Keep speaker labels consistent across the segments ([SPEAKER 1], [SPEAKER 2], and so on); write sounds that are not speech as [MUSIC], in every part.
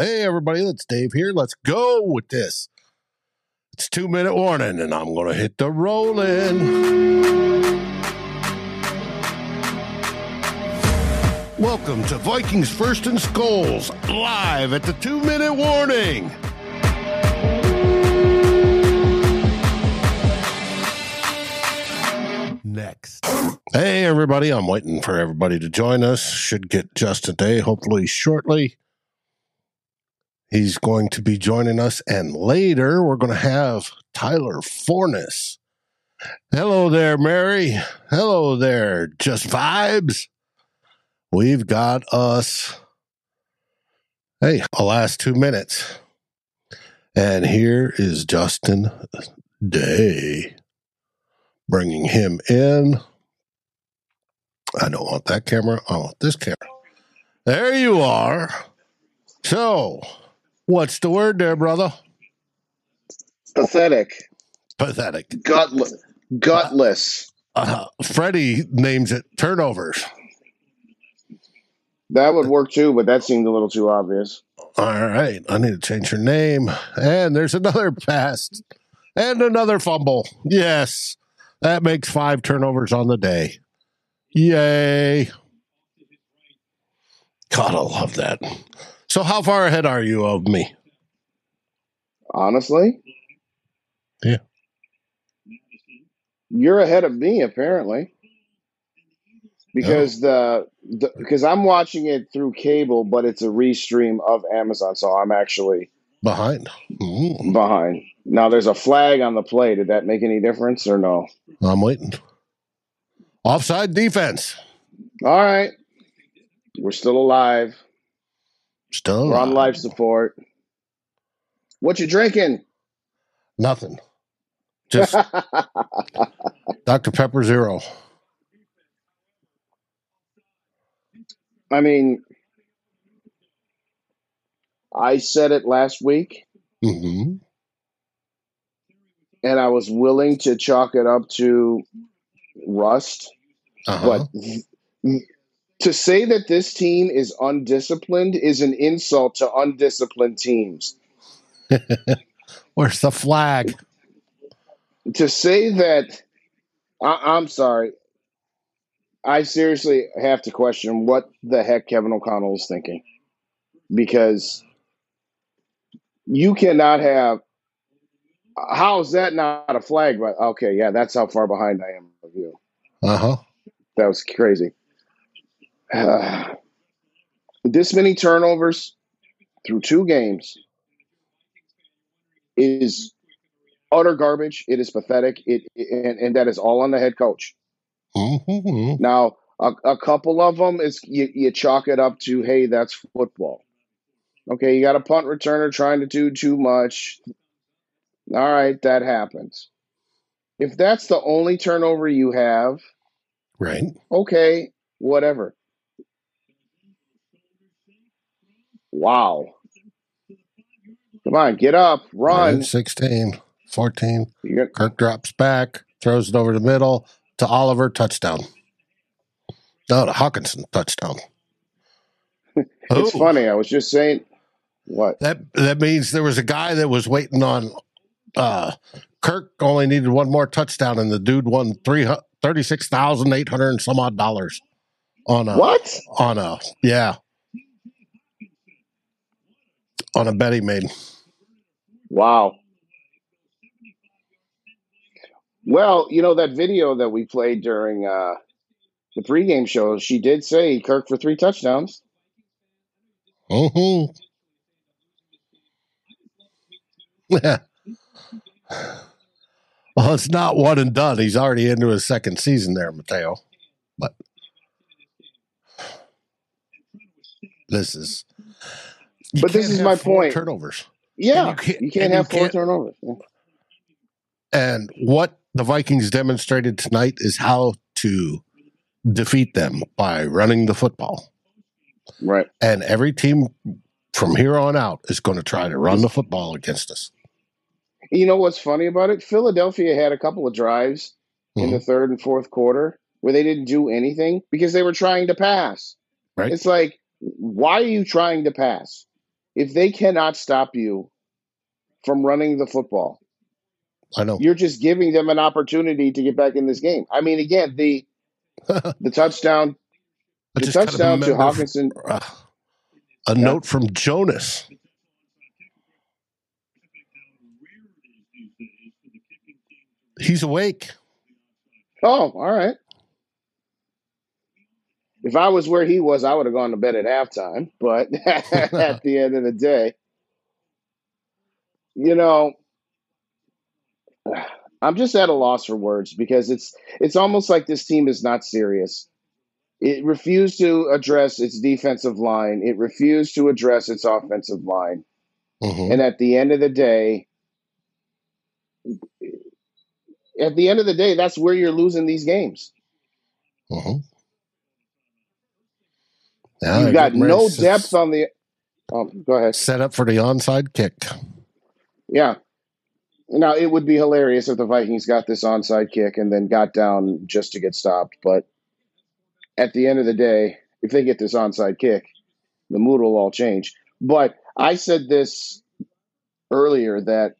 [SPEAKER 1] Hey, everybody, it's Dave here. Let's go with this. It's two minute warning, and I'm going to hit the rolling. Welcome to Vikings First and Skulls, live at the two minute warning. Next. Hey, everybody, I'm waiting for everybody to join us. Should get just a day, hopefully, shortly. He's going to be joining us, and later we're going to have Tyler Forness. Hello there, Mary. Hello there, Just Vibes. We've got us, hey, the last two minutes. And here is Justin Day. Bringing him in. I don't want that camera. I want this camera. There you are. So, what's the word there, brother?
[SPEAKER 2] Pathetic.
[SPEAKER 1] Pathetic.
[SPEAKER 2] Gutless. Gutless.
[SPEAKER 1] Uh, Freddie names it turnovers.
[SPEAKER 2] That would work too, but that seemed a little too obvious.
[SPEAKER 1] All right. I need to change her name. And there's another [LAUGHS] pass and another fumble. Yes. That makes five turnovers on the day. Yay. God, I love that. So, how far ahead are you of me?
[SPEAKER 2] Honestly?
[SPEAKER 1] Yeah.
[SPEAKER 2] Oh. You're ahead of me, apparently. Because the, the because I'm watching it through cable, but it's a restream of Amazon, so I'm actually
[SPEAKER 1] Behind. Mm,
[SPEAKER 2] behind. Now there's a flag on the play. Did that make any difference or no?
[SPEAKER 1] I'm waiting. Offside defense.
[SPEAKER 2] All right. We're still alive.
[SPEAKER 1] Still
[SPEAKER 2] We're on life support. What you drinking?
[SPEAKER 1] Nothing. Just [LAUGHS] Dr. Pepper Zero.
[SPEAKER 2] I mean, I said it last week,
[SPEAKER 1] hmm
[SPEAKER 2] and I was willing to chalk it up to rust.
[SPEAKER 1] Uh-huh.
[SPEAKER 2] But to say that this team is undisciplined is an insult to undisciplined teams. [LAUGHS]
[SPEAKER 1] Where's the flag?
[SPEAKER 2] To say that, I- I'm sorry, I seriously have to question what the heck Kevin O'Connell is thinking. Because you cannot have. How is that not a flag? But okay, yeah, that's how far behind I am of you.
[SPEAKER 1] Uh huh.
[SPEAKER 2] That was crazy. This many turnovers through two games is utter garbage. It is pathetic. It, and, and that is all on the head coach.
[SPEAKER 1] Mm-hmm.
[SPEAKER 2] Now, a, a couple of them is you, you chalk it up to, hey, that's football. Okay, you got a punt returner trying to do too much. All right, that happens. If that's the only turnover you have,
[SPEAKER 1] Right.
[SPEAKER 2] okay, whatever. Wow. Come on, get up, run.
[SPEAKER 1] Right, 16, 14.
[SPEAKER 2] You got,
[SPEAKER 1] Kirk drops back, throws it over the middle to Oliver, touchdown. No, to Hockenson, touchdown. [LAUGHS]
[SPEAKER 2] it's
[SPEAKER 1] Oh,
[SPEAKER 2] funny. I was just saying, what?
[SPEAKER 1] That that means there was a guy that was waiting on uh Kirk only needed one more touchdown and the dude won three thirty six thousand eight hundred and some odd dollars on a
[SPEAKER 2] What?
[SPEAKER 1] on a yeah. On a bet he made.
[SPEAKER 2] Wow. Well, you know that video that we played during uh, the pregame show. She did say Kirk for three touchdowns.
[SPEAKER 1] Mm-hmm. Yeah. [LAUGHS] Well, it's not one and done. He's already into his second season there, Mateo. But this is. You
[SPEAKER 2] But this is my point.
[SPEAKER 1] Turnovers,
[SPEAKER 2] Yeah,
[SPEAKER 1] you can't-
[SPEAKER 2] you can't
[SPEAKER 1] and you
[SPEAKER 2] have four
[SPEAKER 1] can't-
[SPEAKER 2] turnovers.
[SPEAKER 1] and what the Vikings demonstrated tonight is how to defeat them by running the football.
[SPEAKER 2] Right.
[SPEAKER 1] And every team from here on out is going to try to run the football against us.
[SPEAKER 2] You know what's funny about it? Philadelphia had a couple of drives in mm-hmm.
[SPEAKER 1] the
[SPEAKER 2] third and fourth quarter where they didn't do anything because they were trying to pass.
[SPEAKER 1] Right.
[SPEAKER 2] It's like, why are you trying to pass? If they cannot stop you from running the football,
[SPEAKER 1] I know.
[SPEAKER 2] you're just giving them an opportunity to get back in this game. I mean, again, the [LAUGHS] the touchdown, the touchdown to Hockenson.
[SPEAKER 1] uh, a note from Jonas. He's awake.
[SPEAKER 2] Oh, all right. If I was where he was, I would have gone to bed at halftime. But [LAUGHS] at the end of the day, you know, [SIGHS] I'm just at a loss for words because it's it's almost like this team is not serious. It refused to address its defensive line. It refused to address its offensive line.
[SPEAKER 1] Mhm.
[SPEAKER 2] And at the end of the day, at the end of the day, that's where you're losing these games.
[SPEAKER 1] Mhm. Now
[SPEAKER 2] You've got no depth on the. Um, go ahead.
[SPEAKER 1] Set up for the onside kick.
[SPEAKER 2] Yeah. Now it would be hilarious if the Vikings got this onside kick and then got down just to get stopped. But at the end of the day, if they get this onside kick, the mood will all change. But I said this earlier that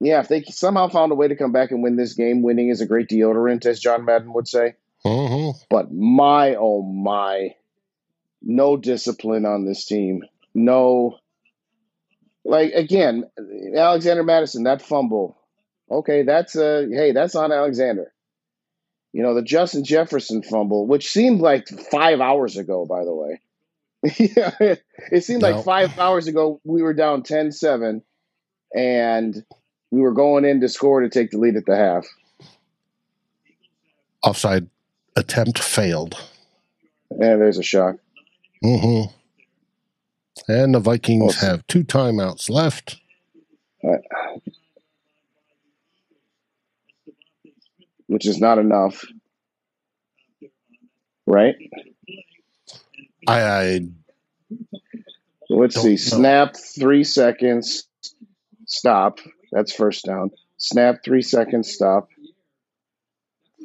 [SPEAKER 2] yeah, if they somehow found a way to come back and win this game, winning is a great deodorant, as John Madden would say.
[SPEAKER 1] hmm
[SPEAKER 2] But my oh my, no discipline on this team. No, like again, Alexander Mattison, that fumble. Okay, that's a hey, that's on Alexander. You know, the Justin Jefferson fumble, which seemed like five hours ago, by the way. yeah, [LAUGHS] it, seemed
[SPEAKER 1] No.
[SPEAKER 2] like five hours ago we were down 10-7 and we were going in to score to take the lead at the half.
[SPEAKER 1] Offside attempt failed.
[SPEAKER 2] And there's a shock.
[SPEAKER 1] Hmm And the Vikings have two timeouts left.
[SPEAKER 2] which is not enough. Right?
[SPEAKER 1] I, I
[SPEAKER 2] let's see.
[SPEAKER 1] know.
[SPEAKER 2] Snap three seconds. Stop. That's first down. Snap three seconds. Stop.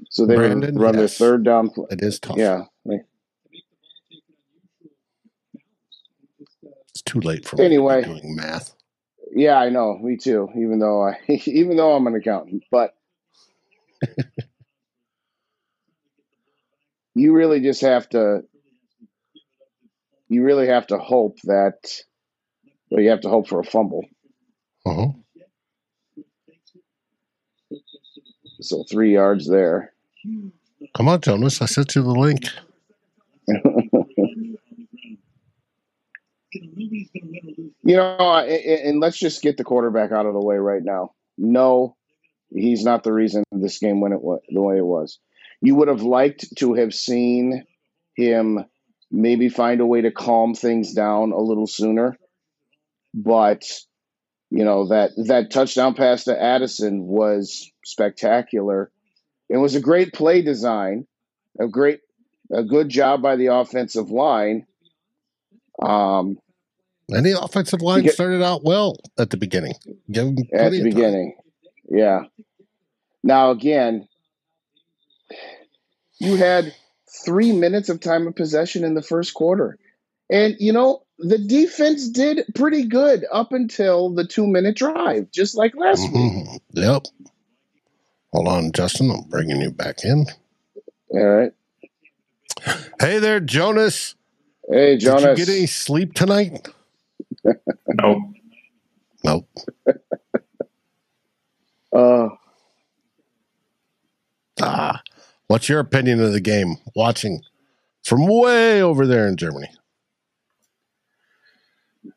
[SPEAKER 2] So they
[SPEAKER 1] Brandon,
[SPEAKER 2] run
[SPEAKER 1] yes.
[SPEAKER 2] their third down.
[SPEAKER 1] It is tough.
[SPEAKER 2] yeah. like-
[SPEAKER 1] too late for
[SPEAKER 2] Anyway.
[SPEAKER 1] doing math.
[SPEAKER 2] Yeah, I know. Me too. Even though I, [LAUGHS] even though I'm an accountant, but [LAUGHS] you really just have to. You really have to hope that. Well, you have to hope for a fumble.
[SPEAKER 1] Uh-huh.
[SPEAKER 2] So three yards there.
[SPEAKER 1] Come on, Jonas. I sent you the link. [LAUGHS]
[SPEAKER 2] You know, and let's just get the quarterback out of the way right now. No, he's not the reason this game went the way it was. You would have liked to have seen him maybe find a way to calm things down a little sooner, but you know that that touchdown pass to Addison was spectacular. It was a great play design, a great, a good job by the offensive line. Um,
[SPEAKER 1] And the offensive line
[SPEAKER 2] get-
[SPEAKER 1] started out well at the beginning.
[SPEAKER 2] At the
[SPEAKER 1] of time.
[SPEAKER 2] beginning. Yeah. Now again, you had three minutes of time of possession in the first quarter, and you know the defense did pretty good up until the two minute drive, just like last week.
[SPEAKER 1] Mhm. Yep. Hold on, Justin. I'm bringing you back in.
[SPEAKER 2] All right.
[SPEAKER 1] Hey there, Jonas.
[SPEAKER 2] Hey, Jonas.
[SPEAKER 1] Did you get any sleep tonight?
[SPEAKER 3] No, [LAUGHS]
[SPEAKER 1] Nope. [LAUGHS]
[SPEAKER 2] Uh,
[SPEAKER 1] Ah. What's your opinion of the game? Watching from way over there in Germany.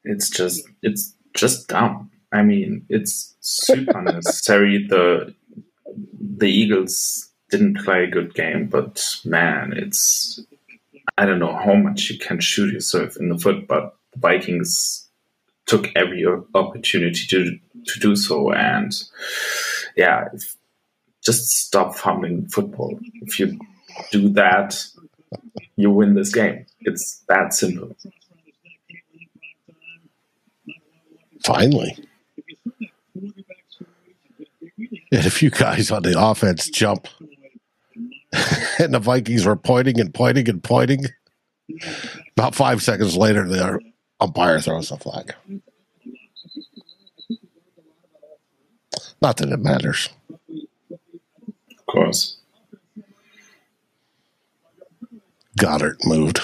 [SPEAKER 3] it's just it's just dumb. I mean, it's super [LAUGHS] necessary. The the Eagles didn't play a good game, but man, it's I don't know how much you can shoot yourself in the foot, but the Vikings took every opportunity to to do so, and yeah, if, just stop fumbling football. If you do that, you win this game. It's that simple.
[SPEAKER 1] Finally. A few guys on the offense jump. [LAUGHS] and the Vikings were pointing and pointing and pointing. About five seconds later, the umpire throws a flag. Not that it matters.
[SPEAKER 3] Of course.
[SPEAKER 1] Goddard moved.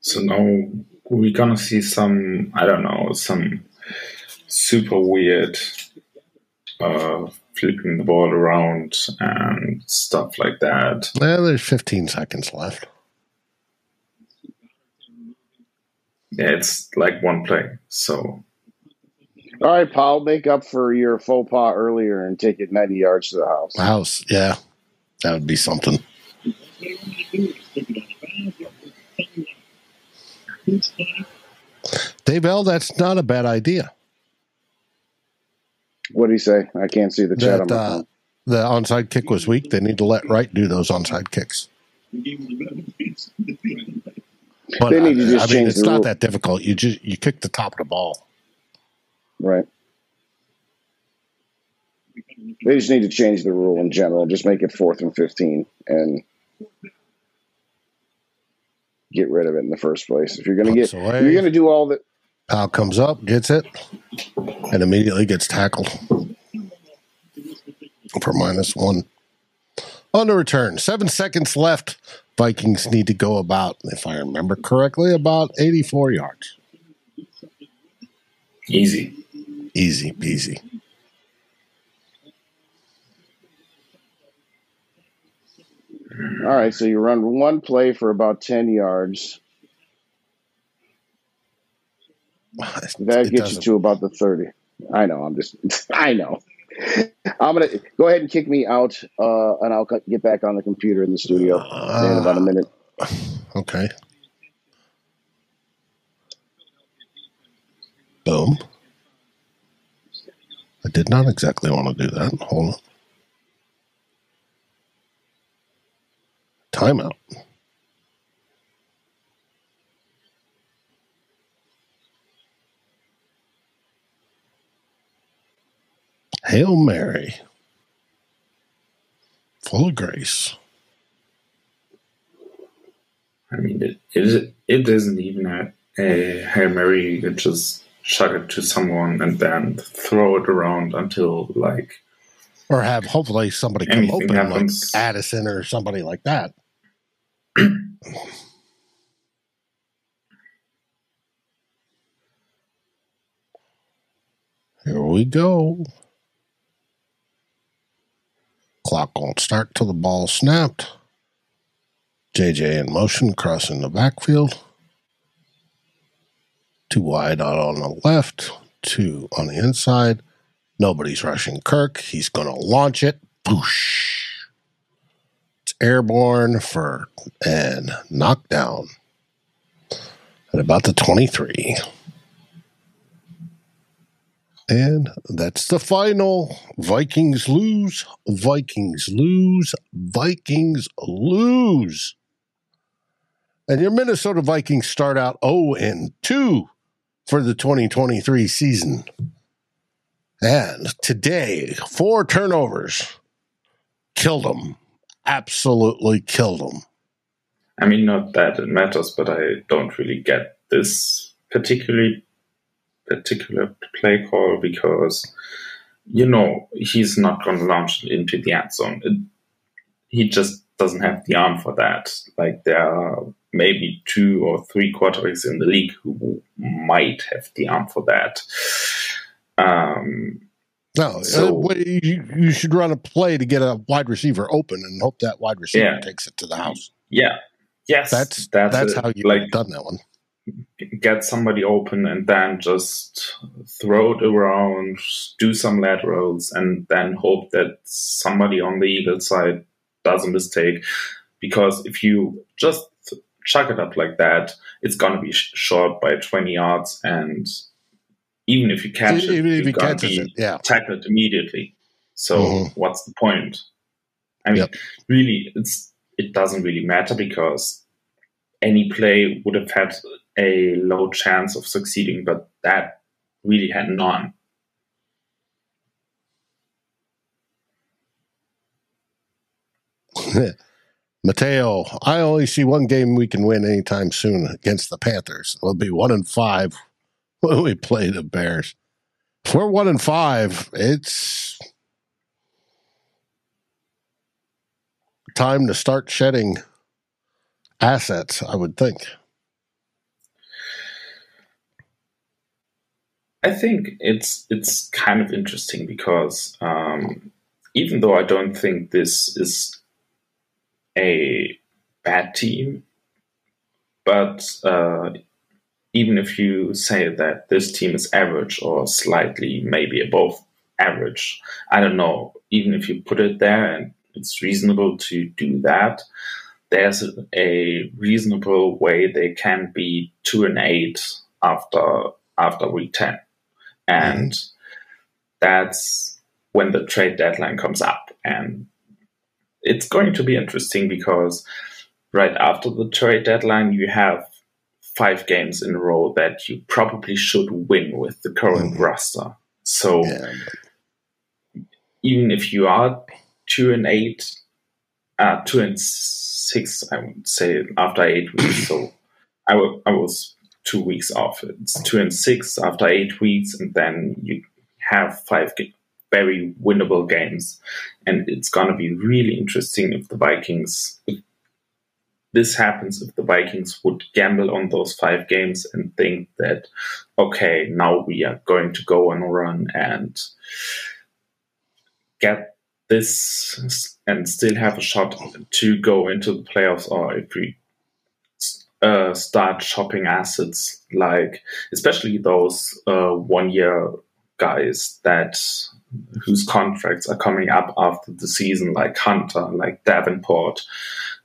[SPEAKER 3] So now we're gonna see some, I don't know, some super weird uh, flipping the ball around and stuff like that.
[SPEAKER 1] Well, there's 15 seconds left.
[SPEAKER 3] Yeah, it's like one play. So
[SPEAKER 2] all right, Powell, make up for your faux pas earlier and take it 90 yards to the house.
[SPEAKER 1] House, yeah, that would be something. Dave L, that's not a bad idea.
[SPEAKER 2] What do you say? I can't see the chat on
[SPEAKER 1] That
[SPEAKER 2] my
[SPEAKER 1] uh, the onside kick was weak. They need to let Wright do those onside kicks. But
[SPEAKER 2] They need to just
[SPEAKER 1] I mean,
[SPEAKER 2] change
[SPEAKER 1] it's
[SPEAKER 2] the
[SPEAKER 1] not
[SPEAKER 2] rule.
[SPEAKER 1] that difficult. You just you kick the top of the ball.
[SPEAKER 2] Right. They just need to change the rule in general. Just make it fourth and 15 and get rid of it in the first place. If you're going to get, if you're going to do all the,
[SPEAKER 1] Powell comes up, gets it, and immediately gets tackled for minus one. On the return, seven seconds left. Vikings need to go about, if I remember correctly, about 84 yards.
[SPEAKER 3] easy.
[SPEAKER 1] Easy peasy.
[SPEAKER 2] all right, so you run one play for about 10 yards. [LAUGHS] That gets you to about the 30. I know. I'm just, [LAUGHS] I know. I'm going to go ahead and kick me out, uh, and I'll get back on the computer in the studio in about a minute.
[SPEAKER 1] Okay. Boom. I did not exactly want to do that. Hold on. Timeout. Hail Mary. Full of grace.
[SPEAKER 3] I mean, it it, it isn't even a, a Hail Mary. You just chuck it to someone and then throw it around until like
[SPEAKER 1] Or have hopefully somebody come open
[SPEAKER 3] happens.
[SPEAKER 1] like Addison or somebody like that. [CLEARS THROAT] Here we go. Clock won't start till the ball snapped. JJ in motion, crossing the backfield. Two wide out on the left, two on the inside. Nobody's rushing Kirk. He's going to launch it. Boosh. It's airborne for and knockdown at about the 23. And that's the final. Vikings lose. Vikings lose. Vikings lose. And your Minnesota Vikings start out 0 and 2 for the 2023 season. And today, four turnovers killed them. Absolutely killed them.
[SPEAKER 3] I mean, not that it matters, but I don't really get this particularly particular play call because you know he's not going to launch it into the end zone. It, he just doesn't have the arm for that. Like there are maybe two or three quarterbacks in the league who might have the arm for that. Um,
[SPEAKER 1] no, so, uh, you, you, should run a play to get a wide receiver open and hope that wide receiver yeah. takes it to the house.
[SPEAKER 3] Yeah. Yes.
[SPEAKER 1] That's that's, that's how you like done that one.
[SPEAKER 3] Get somebody open and then just throw it around, do some laterals, and then hope that somebody on the Eagle side does a mistake. Because if you just chuck it up like that, it's going to be short by 20 yards. And even if you catch
[SPEAKER 1] even
[SPEAKER 3] it,
[SPEAKER 1] if you catch it, yeah.
[SPEAKER 3] tackled immediately. So mm-hmm. what's the point? I mean, yep. really, it's it doesn't really matter because any play would have had a low chance of succeeding, but that really had none. [LAUGHS]
[SPEAKER 1] Mateo, I only see one game we can win anytime soon against the Panthers. We'll be one and five [LAUGHS] when we play the Bears. If we're one and five, it's time to start shedding assets, I would think.
[SPEAKER 3] I think it's it's kind of interesting because um, even though I don't think this is a bad team, but uh, even if you say that this team is average or slightly maybe above average, I don't know. Even if you put it there and it's reasonable to do that, there's a reasonable way they can be two and eight after after week ten, and mm. that's when the trade deadline comes up and it's going to be interesting because right after the trade deadline, you have five games in a row that you probably should win with the current mm. roster. So yeah. even if you are two and eight, uh, two and six, I would say after eight weeks. so I, w- I was two weeks off. It's two and six after eight weeks, and then you have five very winnable games. And it's going to be really interesting if the Vikings, if this happens, if the Vikings would gamble on those five games and think that, okay, now we are going to go on a run and get this and still have a shot to go into the playoffs, or if we uh, start shopping assets like especially those uh, one year guys that whose contracts are coming up after the season, like Hunter, like Davenport,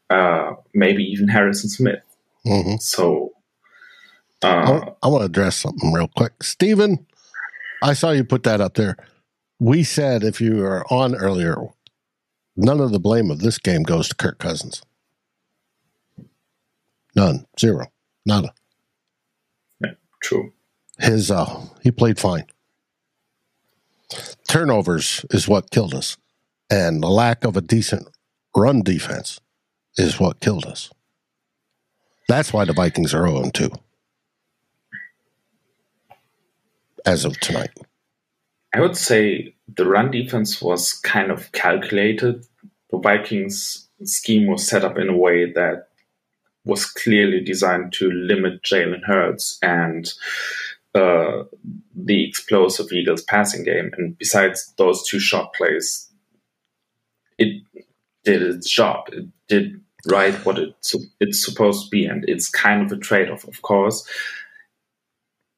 [SPEAKER 3] uh, maybe even Harrison Smith.
[SPEAKER 1] Mm-hmm.
[SPEAKER 3] So,
[SPEAKER 1] uh, I, I want to address something real quick, Stephen. I saw you put that up there. We said if you were on earlier, none of the blame of this game goes to Kirk Cousins. None, zero, nada.
[SPEAKER 3] Yeah, true.
[SPEAKER 1] His uh, he played fine turnovers is what killed us, and the lack of a decent run defense is what killed us. That's why the Vikings are 0 2 as of tonight.
[SPEAKER 3] I would say the run defense was kind of calculated. The Vikings scheme was set up in a way that was clearly designed to limit Jalen Hurts and uh, the explosive Eagles passing game. And besides those two shot plays, it did its job. It did right what it's it's supposed to be, and it's kind of a trade off, of course.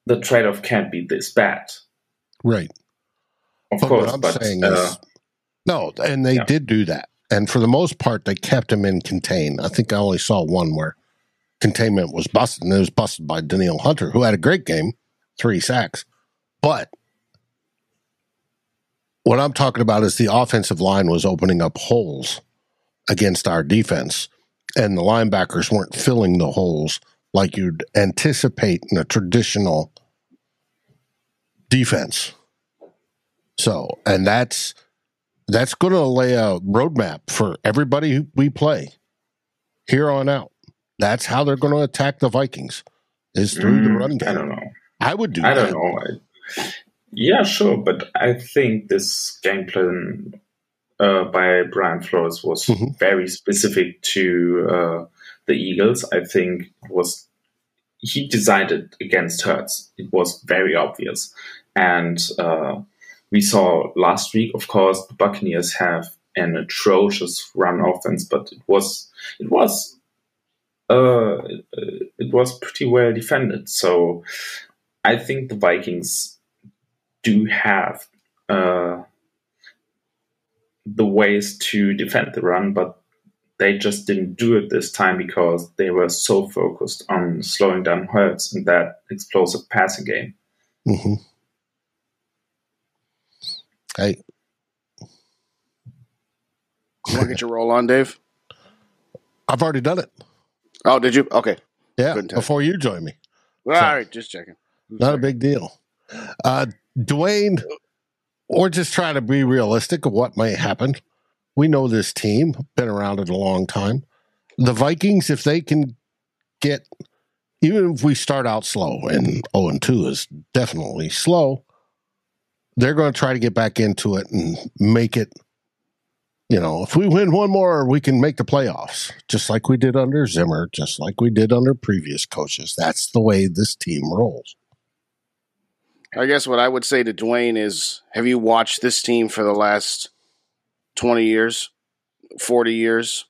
[SPEAKER 3] The trade off can't be this bad,
[SPEAKER 1] right?
[SPEAKER 3] Of
[SPEAKER 1] But
[SPEAKER 3] course, but
[SPEAKER 1] saying
[SPEAKER 3] uh,
[SPEAKER 1] no, and they
[SPEAKER 3] yeah.
[SPEAKER 1] did do that. And for the most part, they kept him in contain. I think I only saw one where containment was busted, and it was busted by Danielle Hunter, who had a great game, three sacks. But what I'm talking about is the offensive line was opening up holes against our defense, and the linebackers weren't filling the holes like you'd anticipate in a traditional defense. So, and that's that's going to lay a roadmap for everybody we play here on out. That's how they're going to attack the Vikings is through the
[SPEAKER 3] mm,
[SPEAKER 1] run game.
[SPEAKER 3] I don't know.
[SPEAKER 1] I would do
[SPEAKER 3] I
[SPEAKER 1] that.
[SPEAKER 3] don't know. I, yeah, sure, but I think this game plan uh, by Brian Flores was
[SPEAKER 1] Mhm.
[SPEAKER 3] very specific to uh, the Eagles. I think it was he designed it against Hurts. It was very obvious, and uh, we saw last week. Of course, the Buccaneers have an atrocious run offense, but it was it was uh, it, it was pretty well defended. So I think the Vikings do have uh, the ways to defend the run, but they just didn't do it this time because they were so focused on slowing down Hurts and that explosive passing game.
[SPEAKER 1] hmm Hey,
[SPEAKER 2] You want to get your roll on, Dave?
[SPEAKER 1] I've already done it.
[SPEAKER 2] Oh, did you? Okay.
[SPEAKER 1] Yeah, before you join me.
[SPEAKER 2] All right, just checking.
[SPEAKER 1] Not a big deal. Uh, Dwayne, we're just trying to be realistic of what might happen. We know this team, been around it a long time. The Vikings, if they can get, even if we start out slow, and 0 and 2 is definitely slow, they're going to try to get back into it and make it. You know, if we win one more, we can make the playoffs, just like we did under Zimmer, just like we did under previous coaches. That's the way this team rolls.
[SPEAKER 2] I guess what I would say to Dwayne is have you watched this team for the last 20 years, 40 years,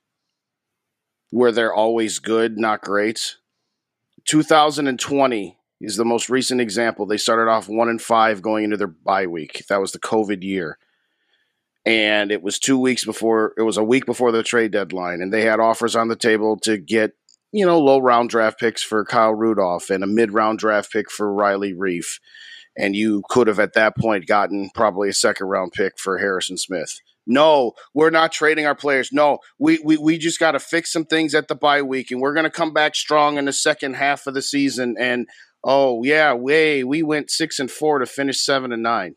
[SPEAKER 2] where they're always good, not great? 2020 is the most recent example. They started off one and five going into their bye week. That was the COVID year. And it was two weeks before, it was a week before the trade deadline. And they had offers on the table to get, you know, low round draft picks for Kyle Rudolph and a mid round draft pick for Riley Reiff and you could have at that point gotten probably a second round pick for Harrison Smith. No, we're not trading our players. No, we we, we just got to fix some things at the bye week, and we're going to come back strong in the second half of the season. And oh yeah, way we went six and four to finish seven and nine.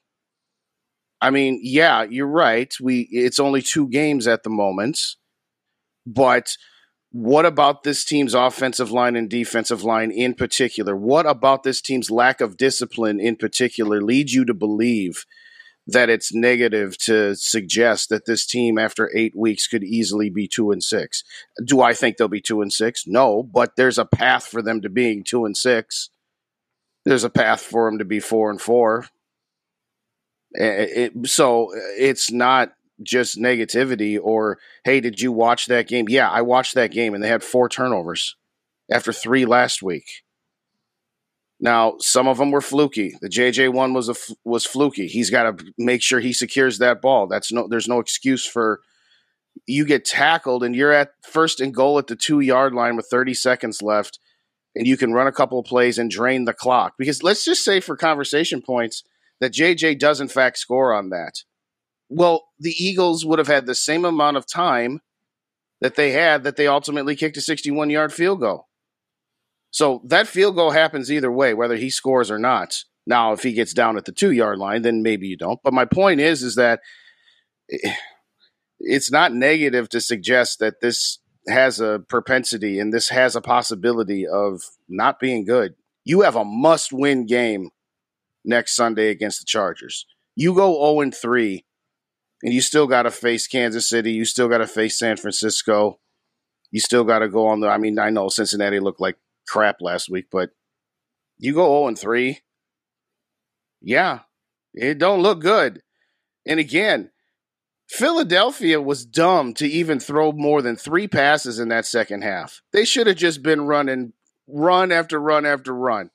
[SPEAKER 2] I mean, yeah, you're right. We it's only two games at the moment, but what about this team's offensive line and defensive line in particular? What about this team's lack of discipline in particular leads you to believe that it's negative to suggest that this team after eight weeks could easily be two and six? Do I think they'll be two and six? No, but there's a path for them to being two and six. There's a path for them to be four and four. It, it, so eh, it's not just negativity or hey did you watch that game? Yeah i watched that game and they had four turnovers after three last week. Now some of them were fluky. The jj one was was fluky. He's got to make sure he secures that ball. That's no there's no excuse for you get tackled and you're at first and goal at the two yard line with 30 seconds left and you can run a couple of plays and drain the clock. Because let's just say for conversation points that jj does in fact score on that well, the Eagles would have had the same amount of time that they had that they ultimately kicked a 61 yard field goal. So that field goal happens either way, whether he scores or not. Now, if he gets down at the two yard line, then maybe you don't. But my point is, is that it's not negative to suggest that this has a propensity and this has a possibility of not being good. You have a must win game next Sunday against the Chargers. You go 0 and 3 and you still got to face Kansas City. You still got to face San Francisco. You still got to go on the. I mean, I know Cincinnati looked like crap last week, but you go zero and three. Yeah, it don't look good. And again, Philadelphia was dumb to even throw more than three passes in that second half. They should have just been running run after run after run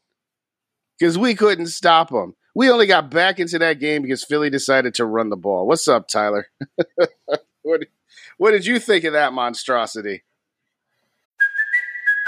[SPEAKER 2] because we couldn't stop them. We only got back into that game because Philly decided to run the ball. What's up, Tyler? [LAUGHS] what, what did you think of that monstrosity?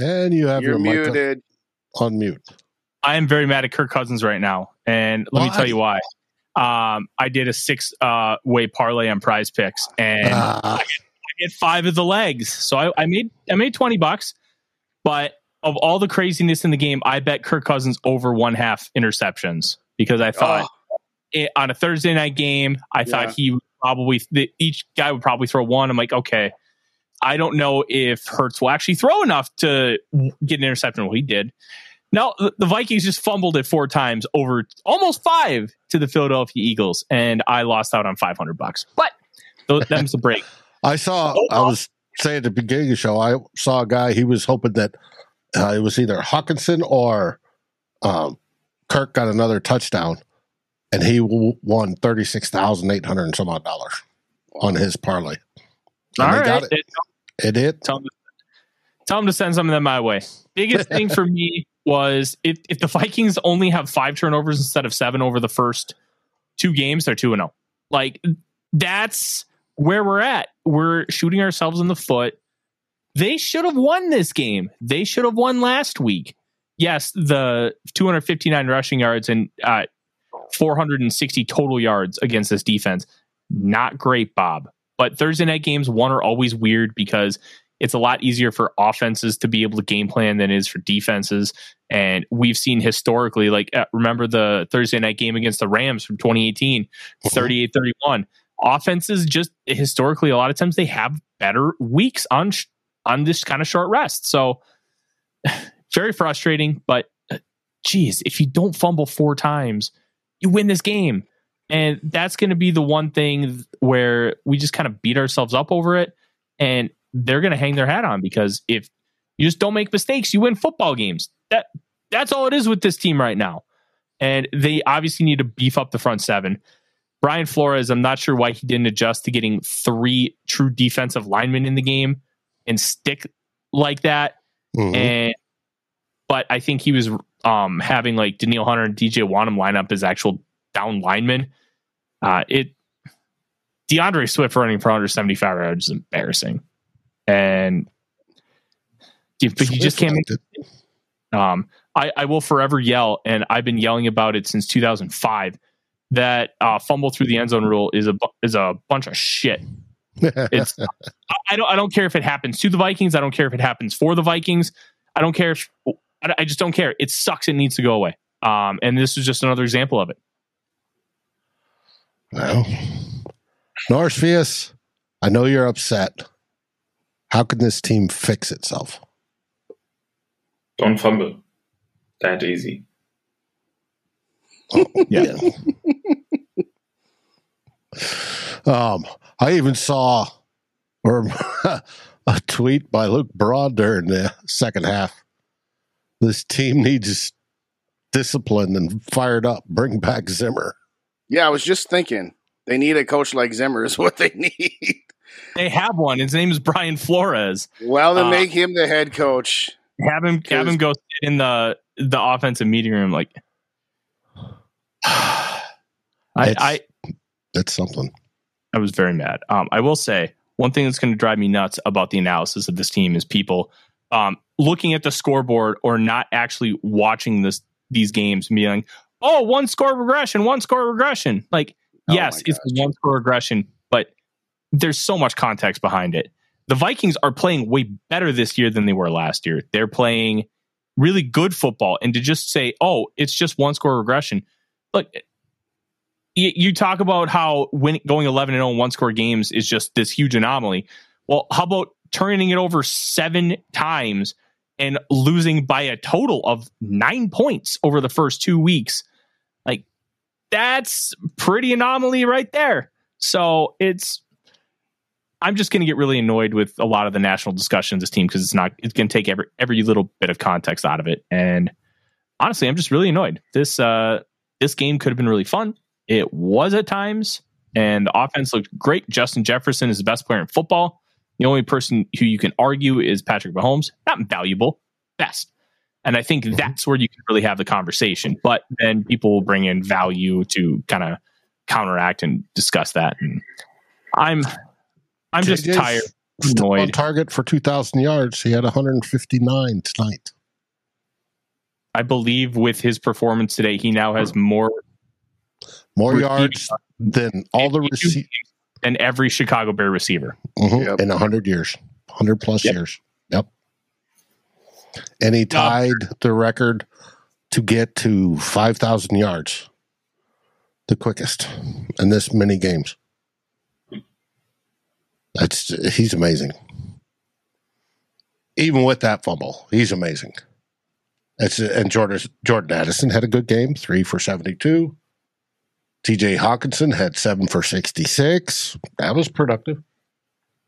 [SPEAKER 1] And you have
[SPEAKER 2] You're
[SPEAKER 1] your mic on-
[SPEAKER 2] muted.
[SPEAKER 1] on mute.
[SPEAKER 4] I am very mad at Kirk Cousins right now, and let me tell you why. Um, I did a six uh, way parlay on PrizePicks, and
[SPEAKER 1] Ah.
[SPEAKER 4] I, get, I get five of the legs. So I, I made I made twenty bucks, but of all the craziness in the game, I bet Kirk Cousins over one half interceptions because I thought it, on a Thursday night game, I
[SPEAKER 2] Yeah.
[SPEAKER 4] thought he probably the, each guy would probably throw one. I'm like, okay, I don't know if Hurts will actually throw enough to get an interception. Well, he did. Now the Vikings just fumbled it four times over almost five to the Philadelphia Eagles, and I lost out on five hundred bucks. But th- them's the break. [LAUGHS]
[SPEAKER 1] I saw. I was saying at the beginning of the show. I saw a guy. He was hoping that uh, it was either Hockenson or um, Kirk got another touchdown, and he won thirty six thousand eight hundred and some odd dollars on his parlay. And
[SPEAKER 4] All right,
[SPEAKER 1] got it. It.
[SPEAKER 4] Tell them, tell them to send some of them my way. Biggest thing for me was if, if the Vikings only have five turnovers instead of seven over the first two games, they're 2 0. Like, that's where we're at. We're shooting ourselves in the foot. They should have won this game. They should have won last week. Yes, the 259 rushing yards and uh, 460 total yards against this defense. Not great, Bob. But Thursday night games, one, are always weird because it's a lot easier for offenses to be able to game plan than it is for defenses. And we've seen historically, like, uh, remember the Thursday night game against the Rams from 2018, 38 31. Offenses just historically, a lot of times they have better weeks on, sh- on this kind of short rest. So, [SIGHS] very frustrating, but uh, geez, if you don't fumble four times, you win this game. And that's going to be the one thing where we just kind of beat ourselves up over it. And they're going to hang their hat on because if you just don't make mistakes, you win football games. That that's all it is with this team right now. And they obviously need to beef up the front seven. Brian Flores, I'm not sure why he didn't adjust to getting three true defensive linemen in the game and stick like that.
[SPEAKER 1] Mhm.
[SPEAKER 4] And but I think he was um having like Danielle Hunter and DJ Wonnum line up as actual down linemen. Uh it D'Andre Swift running for 175 yards is embarrassing. And but you just can't make um, I, I will forever yell, and I've been yelling about it since 2005. That uh, fumble through the end zone rule is a is a bunch of shit. It's [LAUGHS] I, I don't I don't care if it happens to the Vikings. I don't care if it happens for the Vikings. I don't care if I, I just don't care. It sucks. It needs to go away. Um, and this is just another example of it.
[SPEAKER 1] Well, Norris Fias, I know you're upset. How can this team fix itself?
[SPEAKER 3] Don't fumble. That easy. [LAUGHS]
[SPEAKER 4] Yeah.
[SPEAKER 1] Um, I even saw or [LAUGHS] a tweet by Luke Broader during the second half. This team needs discipline and fired up. Bring back Zimmer.
[SPEAKER 2] Yeah, I was just thinking they need a coach like Zimmer is [LAUGHS] what they need.
[SPEAKER 4] They have one. His name is Brian Flores.
[SPEAKER 2] Well, then
[SPEAKER 4] Uh,
[SPEAKER 2] make him the head coach.
[SPEAKER 4] Have him have him go sit in the the offensive meeting room. Like [SIGHS] I,
[SPEAKER 1] It's-
[SPEAKER 4] I
[SPEAKER 1] That's something.
[SPEAKER 4] I was very mad. Um, I will say one thing that's going to drive me nuts about the analysis of this team is people um, looking at the scoreboard or not actually watching this these games, and being like, "Oh, one score regression, one score regression." Like,
[SPEAKER 2] Oh
[SPEAKER 4] yes, it's one score regression, but there's so much context behind it. The Vikings are playing way better this year than they were last year. They're playing really good football, and to just say, "Oh, it's just one score regression," look. You, you talk about how when going 11 and 0 one score games is just this huge anomaly. Well, how about turning it over seven times and losing by a total of nine points over the first two weeks? Like, that's pretty anomaly right there. So it's I'm just going to get really annoyed with a lot of the national discussion of this team because it's not it's going to take every every little bit of context out of it. And honestly, I'm just really annoyed. This uh this game could have been really fun. It was at times, and the offense looked great. Justin Jefferson is the best player in football. The only person who you can argue is Patrick Mahomes. Not valuable, best. And I think mm-hmm. that's where you can really have the conversation. But then people will bring in value to kind of counteract and discuss that. And I'm I'm just
[SPEAKER 1] JJ's
[SPEAKER 4] tired,
[SPEAKER 1] Still on target for 2,000 yards. He had 159 tonight.
[SPEAKER 4] I believe with his performance today, he now has more
[SPEAKER 1] More yards than all the receivers
[SPEAKER 4] and every Chicago Bear receiver.
[SPEAKER 1] Mm-hmm, in 100 years, 100 plus years. And he tied the record to get to 5,000 yards, the quickest in this many games. That's he's amazing. Even with that fumble, he's amazing. It's and Jordan Jordan Addison had a good game, three for seventy two. T.J. Hockenson had seven for sixty six. That was productive.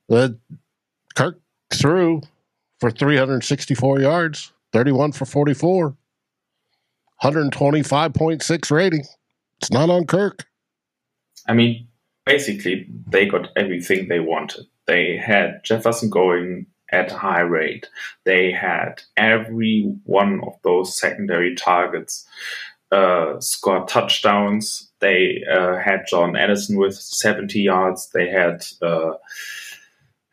[SPEAKER 1] But Kirk threw for three hundred sixty four yards, thirty one for 44, 125.6 rating. It's not on Kirk.
[SPEAKER 3] I mean, basically, they got everything they wanted. They had Jefferson going at a high rate. They had every one of those secondary targets uh, score touchdowns. They uh, had John Addison with 70 yards. They had uh,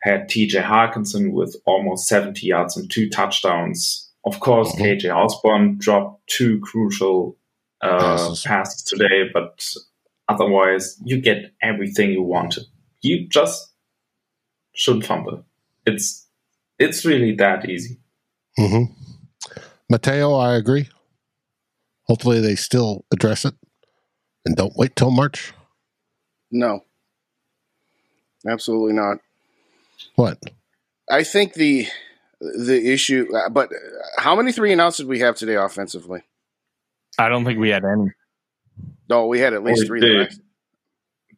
[SPEAKER 3] had TJ Hockenson with almost 70 yards and two touchdowns. Of course, KJ Osborne dropped two crucial uh,
[SPEAKER 1] Passes.
[SPEAKER 3] passes today, but otherwise, you get everything you wanted. You just shouldn't fumble. It's it's really that easy.
[SPEAKER 1] hmm Mateo, I agree. Hopefully, they still address it and don't wait till March.
[SPEAKER 2] No, absolutely not.
[SPEAKER 1] What?
[SPEAKER 2] I think the the issue, uh, but how many three and outs did we have today offensively?
[SPEAKER 4] I don't think we had any.
[SPEAKER 2] No, we had at least
[SPEAKER 3] We
[SPEAKER 2] three.
[SPEAKER 3] did.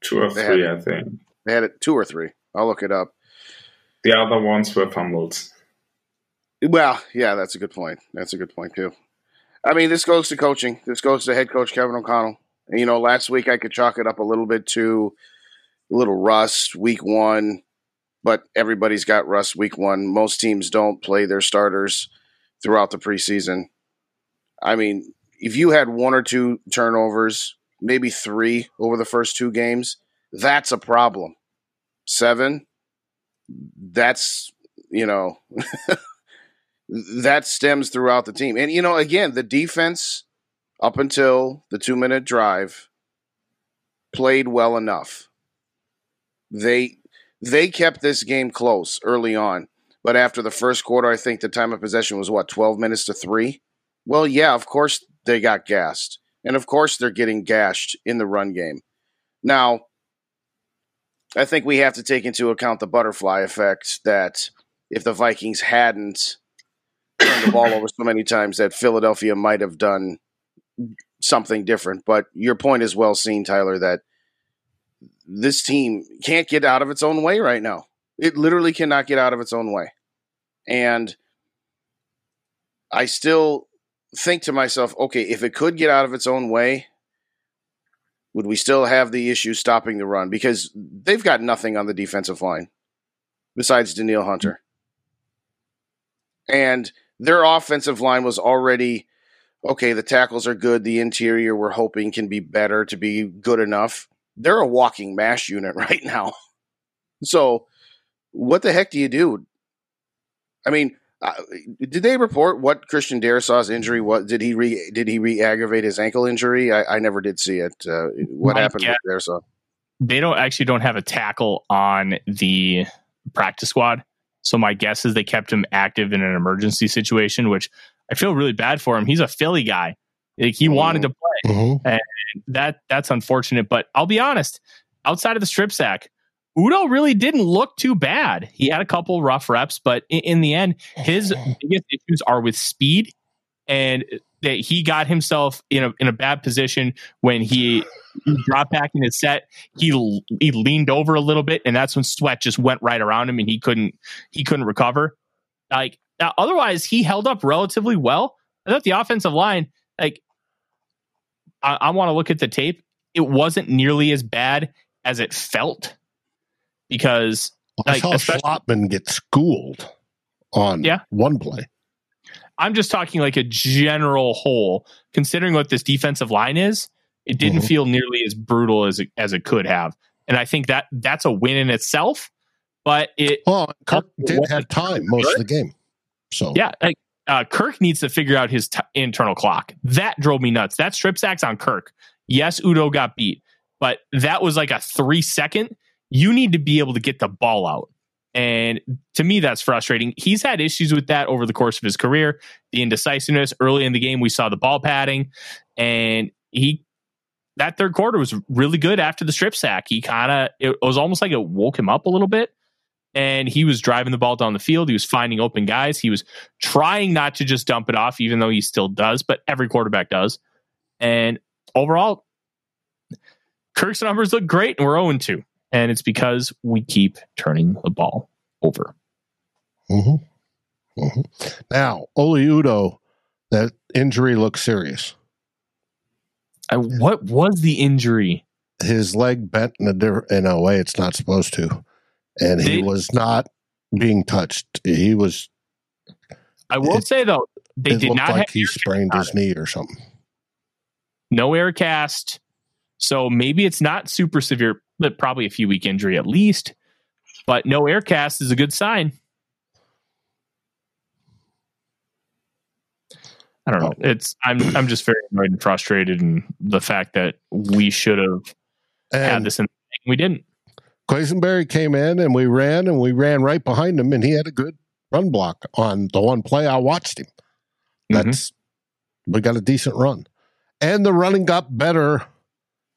[SPEAKER 3] Two or
[SPEAKER 2] They
[SPEAKER 3] three,
[SPEAKER 2] had-
[SPEAKER 3] I think.
[SPEAKER 2] They had it two or three. I'll look it up.
[SPEAKER 3] The other ones were fumbles.
[SPEAKER 2] Well, yeah, that's a good point. That's a good point too. I mean, this goes to coaching. This goes to head coach Kevin O'Connell. And, you know, last week I could chalk it up a little bit to a little rust week one, but everybody's got rust week one. Most teams don't play their starters throughout the preseason. I mean, if you had one or two turnovers, maybe three over the first two games, that's a problem. Seven, that's, you know, [LAUGHS] that stems throughout the team. And, you know, again, the defense up until the two minute drive played well enough. They they kept this game close early on, but after the first quarter, I think the time of possession was what twelve minutes to three. Well, yeah, of course they got gassed, and of course they're getting gashed in the run game. Now, I think we have to take into account the butterfly effect that if the Vikings hadn't turned the ball over so many times, that Philadelphia might have done something different. But your point is well seen, Tyler, that this team can't get out of its own way right now. It literally cannot get out of its own way. And I still think to myself, okay, if it could get out of its own way, would we still have the issue stopping the run? Because they've got nothing on the defensive line besides Danielle Hunter. And their offensive line was already okay, the tackles are good. The interior we're hoping can be better to be good enough. They're a walking mash unit [LAUGHS] right now. So, what the heck do you do? I mean, uh, did they report what Christian Darrisaw's injury was? Did he re did he re aggravate his ankle injury? I, I never did see it. Uh, what
[SPEAKER 4] My
[SPEAKER 2] happened
[SPEAKER 4] guess-
[SPEAKER 2] with Darrisaw?
[SPEAKER 4] they don't actually don't have a tackle on the practice squad. So my guess is they kept him active in an emergency situation, which I feel really bad for him. He's a Philly guy. Like he wanted to play.
[SPEAKER 1] Mhm.
[SPEAKER 4] And that that's unfortunate. But I'll be honest, outside of the strip sack, Udoh really didn't look too bad. He had a couple rough reps, but in, in the end, his [LAUGHS] biggest issues are with speed and that he got himself in a in a bad position when he, he dropped back in his set. He he leaned over a little bit, and that's when Sweat just went right around him, and he couldn't he couldn't recover. Like now, otherwise, he held up relatively well. I thought the offensive line, like I, I want to look at the tape. It wasn't nearly as bad as it felt because
[SPEAKER 1] I
[SPEAKER 4] like,
[SPEAKER 1] saw
[SPEAKER 4] especially-
[SPEAKER 1] Schlottmann get schooled on
[SPEAKER 4] Yeah.
[SPEAKER 1] one play.
[SPEAKER 4] I'm just talking like a general whole. Considering what this defensive line is, it didn't
[SPEAKER 1] Mhm.
[SPEAKER 4] feel nearly as brutal as it, as it could have, and I think that that's a win in itself. But it,
[SPEAKER 1] Well, Kirk did have time most of the game. So
[SPEAKER 4] yeah, like uh, Kirk needs to figure out his t- internal clock. That drove me nuts. That strip sacks on Kirk. Yes, Udoh got beat, but that was like a three second. You need to be able to get the ball out. And to me, that's frustrating. He's had issues with that over the course of his career. The indecisiveness early in the game, we saw the ball padding, and he that third quarter was really good after the strip sack. He kind of it was almost like it woke him up a little bit, and he was driving the ball down the field. He was finding open guys. He was trying not to just dump it off, even though he still does, but every quarterback does. And overall, Kirk's numbers look great, and we're 0 2. And it's because we keep turning the ball over.
[SPEAKER 1] Mhm. Mhm. now, Oli Udoh, that injury looks serious.
[SPEAKER 4] I, what was the injury?
[SPEAKER 1] His leg bent in a, in a way it's not supposed to. And he
[SPEAKER 4] They-
[SPEAKER 1] was not being touched. He was,
[SPEAKER 4] I will
[SPEAKER 1] It-
[SPEAKER 4] say, though, they
[SPEAKER 1] it
[SPEAKER 4] did not
[SPEAKER 1] like
[SPEAKER 4] have
[SPEAKER 1] he sprained his knee or something.
[SPEAKER 4] no air cast. So maybe it's not super severe, but probably a few week injury at least. But no air cast is a good sign. I don't know. Oh. It's I'm I'm just very annoyed and frustrated in the fact that we should have had this in we didn't.
[SPEAKER 1] Quessenberry came in and we ran and we ran right behind him and he had a good run block on the one play I watched him.
[SPEAKER 4] Mm-hmm.
[SPEAKER 1] That's we got a decent run. And the running got better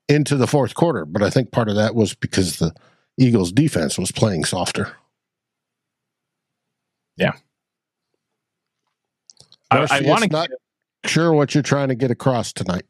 [SPEAKER 1] into the fourth quarter, but I think part of that was because the Eagles defense was playing softer.
[SPEAKER 4] Yeah. I, I want to
[SPEAKER 1] not sure what you're trying to get across tonight.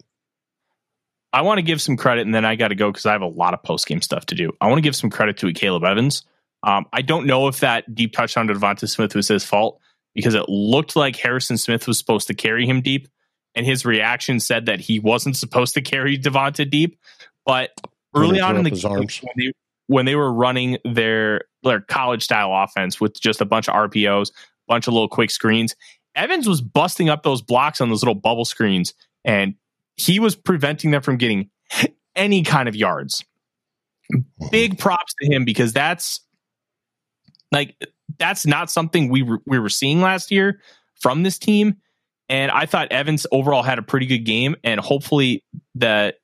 [SPEAKER 4] I want to give some credit, and then I got to go because I have a lot of post game stuff to do. I want to give some credit to Akayleb Evans. Um, I don't know if that deep touchdown to DeVonta Smith was his fault because it looked like Harrison Smith was supposed to carry him deep, and his reaction said that he wasn't supposed to carry Devonta deep. But early on in the game, when they, when they were running their their college style offense with just a bunch of RPOs, a bunch of little quick screens, Evans was busting up those blocks on those little bubble screens, and he was preventing them from getting any kind of yards. Big props to him because that's like that's not something we were, we were seeing last year from this team. And I thought Evans overall had a pretty good game, and hopefully that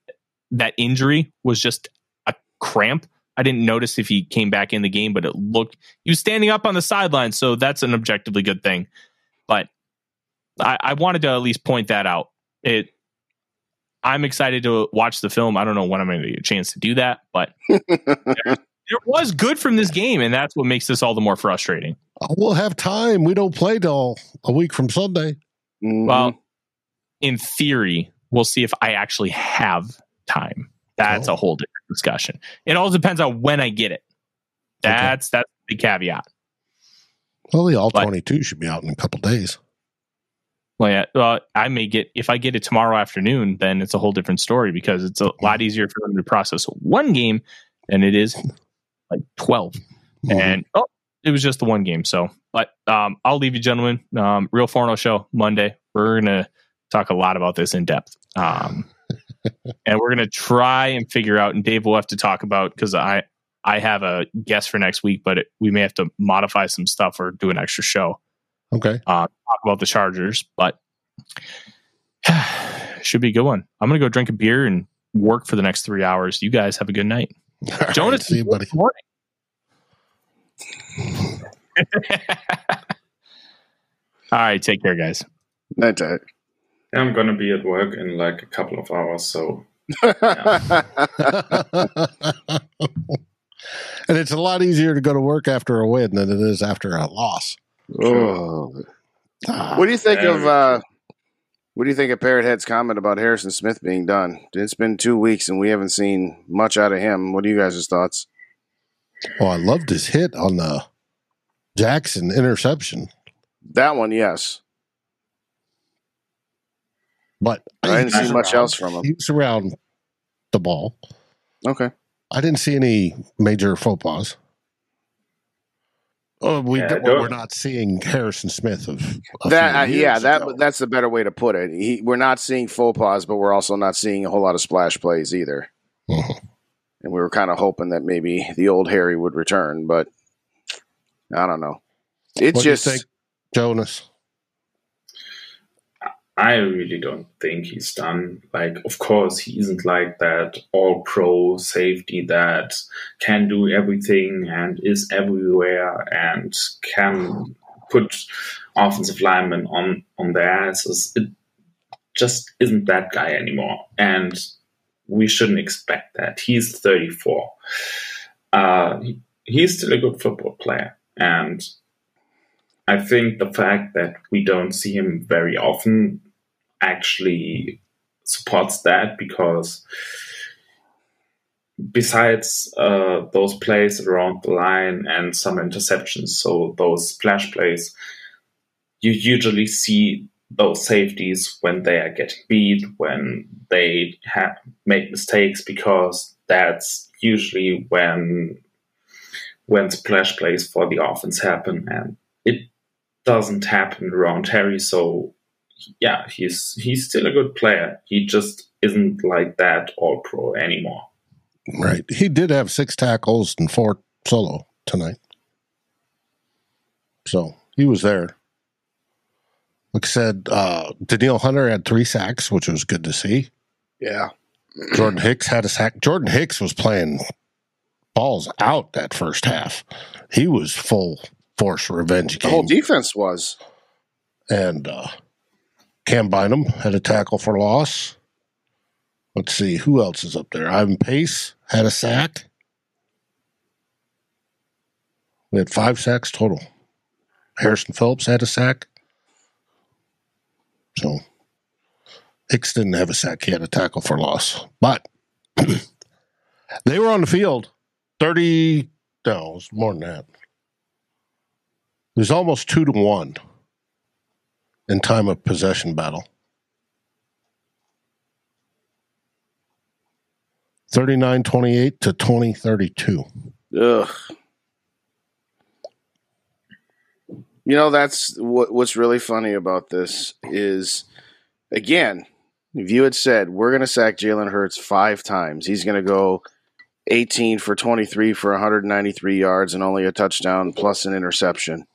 [SPEAKER 4] that injury was just a cramp. I didn't notice if he came back in the game, but it looked he was standing up on the sideline, so that's an objectively good thing. But I, I wanted to at least point that out. It I'm excited to watch the film. I don't know when I'm going to get a chance to do that, but there, [LAUGHS] there was good from this game, and that's what makes this all the more frustrating.
[SPEAKER 1] Oh, we'll have time. We don't play till a week from Sunday.
[SPEAKER 2] Mm-hmm.
[SPEAKER 4] Well, in theory, we'll see if I actually have time. That's a whole different discussion. It all depends on when I get it. That's that's the caveat.
[SPEAKER 1] Well, the all 22 should be out in a couple days.
[SPEAKER 4] Well, yeah, well, I may get if I get it tomorrow afternoon, then it's a whole different story because it's a lot easier for them to process one game than it is like 12 And oh, it was just the one game. So, but um, I'll leave you, gentlemen. Um, Real Forno show Monday. We're gonna talk a lot about this in depth. Um, [LAUGHS] and we're gonna try and figure out. And Dave will have to talk about because I I have a guest for next week, but it, we may have to modify some stuff or do an extra show.
[SPEAKER 1] Okay.
[SPEAKER 4] Uh, talk about the Chargers, but [SIGHS] should be a good one. I'm gonna go drink a beer and work for the next three hours. You guys have a good night. [LAUGHS]
[SPEAKER 1] All
[SPEAKER 4] Jonas,
[SPEAKER 1] right, see you, buddy.
[SPEAKER 4] good morning. [LAUGHS] All right, take care, guys.
[SPEAKER 2] Night, night.
[SPEAKER 3] I'm gonna be at work in like a couple of hours, so [LAUGHS]
[SPEAKER 1] and it's a lot easier to go to work after a win than it is after a loss.
[SPEAKER 2] Oh. What do you think of uh, what do you think of Parrot Head's comment about Harrison Smith being done? It's been two weeks and we haven't seen much out of him. What are you guys' thoughts?
[SPEAKER 1] Oh, I loved his hit on the Jackson interception,
[SPEAKER 2] That one, yes.
[SPEAKER 1] but
[SPEAKER 2] I didn't see much
[SPEAKER 1] around-
[SPEAKER 2] else from him.
[SPEAKER 1] He was around the ball.
[SPEAKER 2] Okay.
[SPEAKER 1] I didn't see any major faux pas. Oh, we
[SPEAKER 3] Yeah,
[SPEAKER 1] don't- we're not seeing Harrison Smith of a
[SPEAKER 2] That uh, yeah, that
[SPEAKER 1] ago.
[SPEAKER 2] that's the better way to put it. He, we're not seeing faux pas, but we're also not seeing a whole lot of splash plays either.
[SPEAKER 1] Mhm.
[SPEAKER 2] And we were kind of hoping that maybe the old Harry would return, but I don't know. It's
[SPEAKER 1] What do
[SPEAKER 2] just
[SPEAKER 1] think, Jonas.
[SPEAKER 3] I really don't think he's done. Like, of course, he isn't like that all pro safety that can do everything and is everywhere and can put offensive linemen on, on their asses. It just isn't that guy anymore. And we shouldn't expect that. He's 34. Uh, he's still a good football player. And I think the fact that we don't see him very often actually supports that because besides uh, those plays around the line and some interceptions, so those splash plays, you usually see those safeties when they are getting beat, when they have make mistakes, because that's usually when when splash plays for the offense happen, and it doesn't happen around Harry. So yeah, he's he's still a good player. He just isn't like that all pro anymore.
[SPEAKER 1] Right. He did have six tackles and four solo tonight. So he was there. Like I said, uh, Danielle Hunter had three sacks, which was good to see.
[SPEAKER 2] yeah.
[SPEAKER 1] Jordan Hicks had a sack. Jordan Hicks was playing balls out that first half. He was full force revenge
[SPEAKER 2] The whole defense was.
[SPEAKER 1] and uh, Cam Bynum had a tackle for loss. Let's see who else is up there. Ivan Pace had a sack. We had five sacks total. Harrison Phillips had a sack. So Hicks didn't have a sack. He had a tackle for loss. But [CLEARS THROAT] they were on the field 30, no, it was more than that. Was almost two to one in time of possession battle. 39 28 to 2032.
[SPEAKER 2] Ugh. You know, that's what what's really funny about this is again, if you had said we're gonna sack Jalen Hurts five times, he's gonna go 18 for 23 for 193 yards and only a touchdown plus an interception.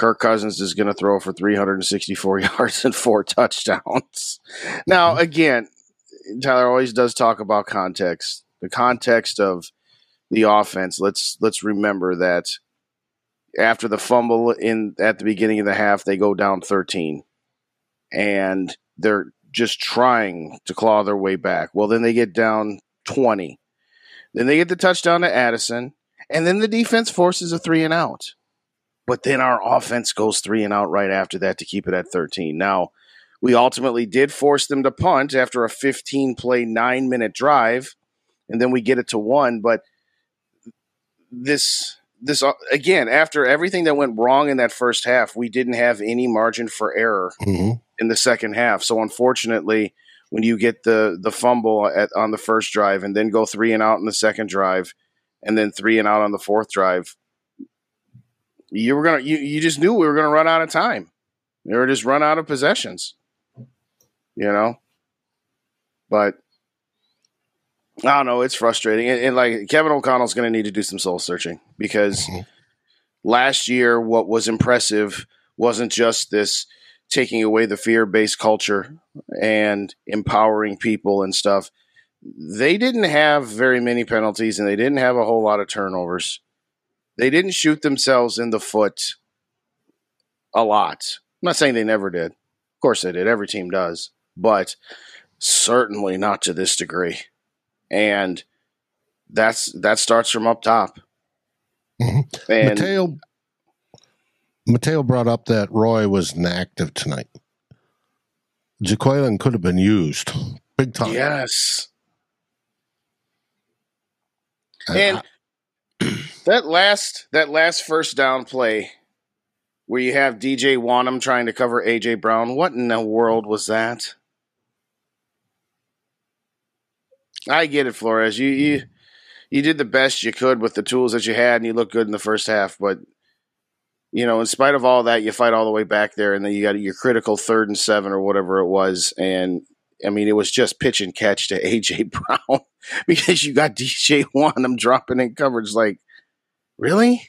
[SPEAKER 2] Kirk Cousins is going to throw for 364 [LAUGHS] yards and four touchdowns. Now, mm-hmm. again, Tyler always does talk about context. The context of the offense. Let's let's remember that after the fumble in at the beginning of the half, they go down 13, and they're just trying to claw their way back. Well, then they get down 20. Then they get the touchdown to Addison, and then the defense forces a three and out. But then our offense goes three and out right after that to keep it at 13. Now, we ultimately did force them to punt after a 15 play, nine minute drive, and then we get it to one. But this, this uh, again, after everything that went wrong in that first half, we didn't have any margin for error
[SPEAKER 1] Mhm.
[SPEAKER 2] in the second half. So unfortunately, when you get the the fumble at, on the first drive and then go three and out in the second drive, and then three and out on the fourth drive, you were gonna you, you just knew we were gonna run out of time. We were just run out of possessions. You know? But I don't know. It's frustrating, and, and like Kevin O'Connell's going to need to do some soul searching because
[SPEAKER 1] Mm-hmm.
[SPEAKER 2] last year, what was impressive wasn't just this taking away the fear based culture and empowering people and stuff. They didn't have very many penalties, and they didn't have a whole lot of turnovers. They didn't shoot themselves in the foot a lot. I'm not saying they never did. Of course they did. Every team does, but certainly not to this degree and that's that starts from up top. Mm-hmm. And
[SPEAKER 1] Mateo Mateo brought up that Roy was inactive tonight. Jaquelin could have been used big time.
[SPEAKER 2] yes, and [CLEARS THROAT] that last that last first down play where you have DJ Wonnum trying to cover AJ Brown, what in the world was that? I get it, Flores. You you you did the best you could with the tools that you had, and you looked good in the first half. But you know, in spite of all that, you fight all the way back there, and then you got your critical third and seven or whatever it was. And I mean, it was just pitch and catch to [LAUGHS] AJ Brown [LAUGHS] because you got DJ Wonnum dropping in coverage. Like, really?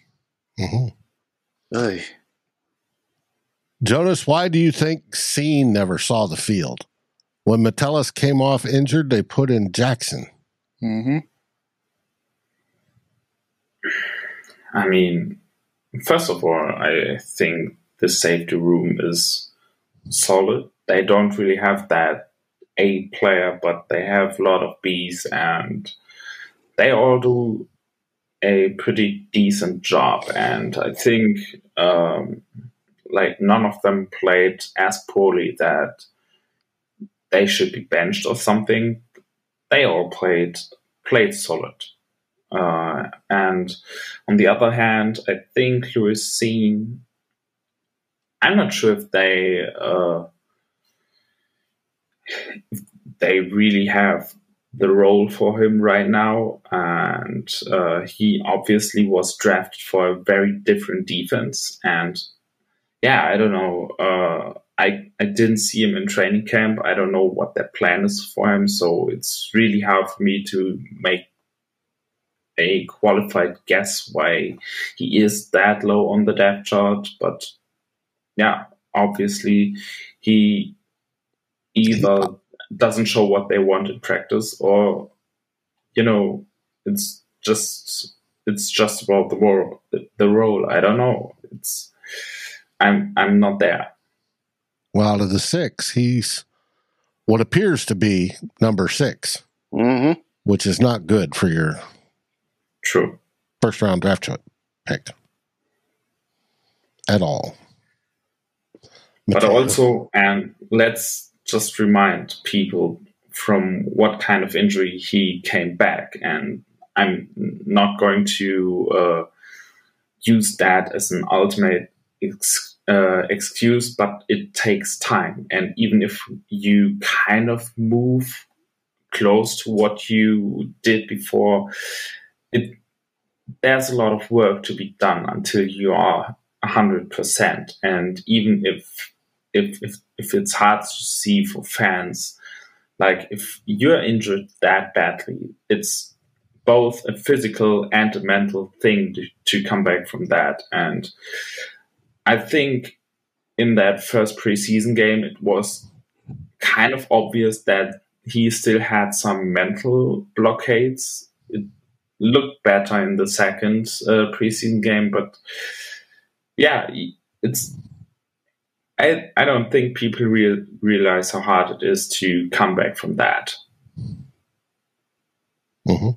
[SPEAKER 1] Mm-hmm. Jonas, why do you think Cine never saw the field? When Metellus came off injured, they put in Jackson.
[SPEAKER 2] Mm-hmm.
[SPEAKER 3] I mean, first of all, I think the safety room is solid. They don't really have that A player, but they have a lot of Bs, and they all do a pretty decent job. And I think, um, like, none of them played as poorly that they should be benched or something. They all played played solid. Uh, and on the other hand, I think Lewis Cine. I'm not sure if they uh, they really have the role for him right now, and uh, he obviously was drafted for a very different defense. And yeah, I don't know. Uh, I I didn't see him in training camp. I don't know what their plan is for him, so it's really hard for me to make a qualified guess why he is that low on the depth chart. But yeah, obviously he either doesn't show what they want in practice, or you know, it's just it's just about the role. The role. I don't know. It's I'm I'm not there.
[SPEAKER 1] Well, out of the six, he's what appears to be number 6
[SPEAKER 2] mm-hmm.
[SPEAKER 1] which is not good for your
[SPEAKER 3] true
[SPEAKER 1] first round draft pick at all.
[SPEAKER 3] But also, and let's just remind people from what kind of injury he came back. And I'm not going to uh, use that as an ultimate ex- uh, excuse, but it takes time. And even if you kind of move close to what you did before, it there's a lot of work to be done until you are hundred percent. And even if if if if it's hard to see for fans, like if you're injured that badly, it's both a physical and a mental thing to, to come back from that. And I think in that first preseason game, it was kind of obvious that he still had some mental blockades. It looked better in the second uh, preseason game, but yeah, it's. I, I don't think people real, realize how hard it is to come back from that.
[SPEAKER 1] Mm-hmm.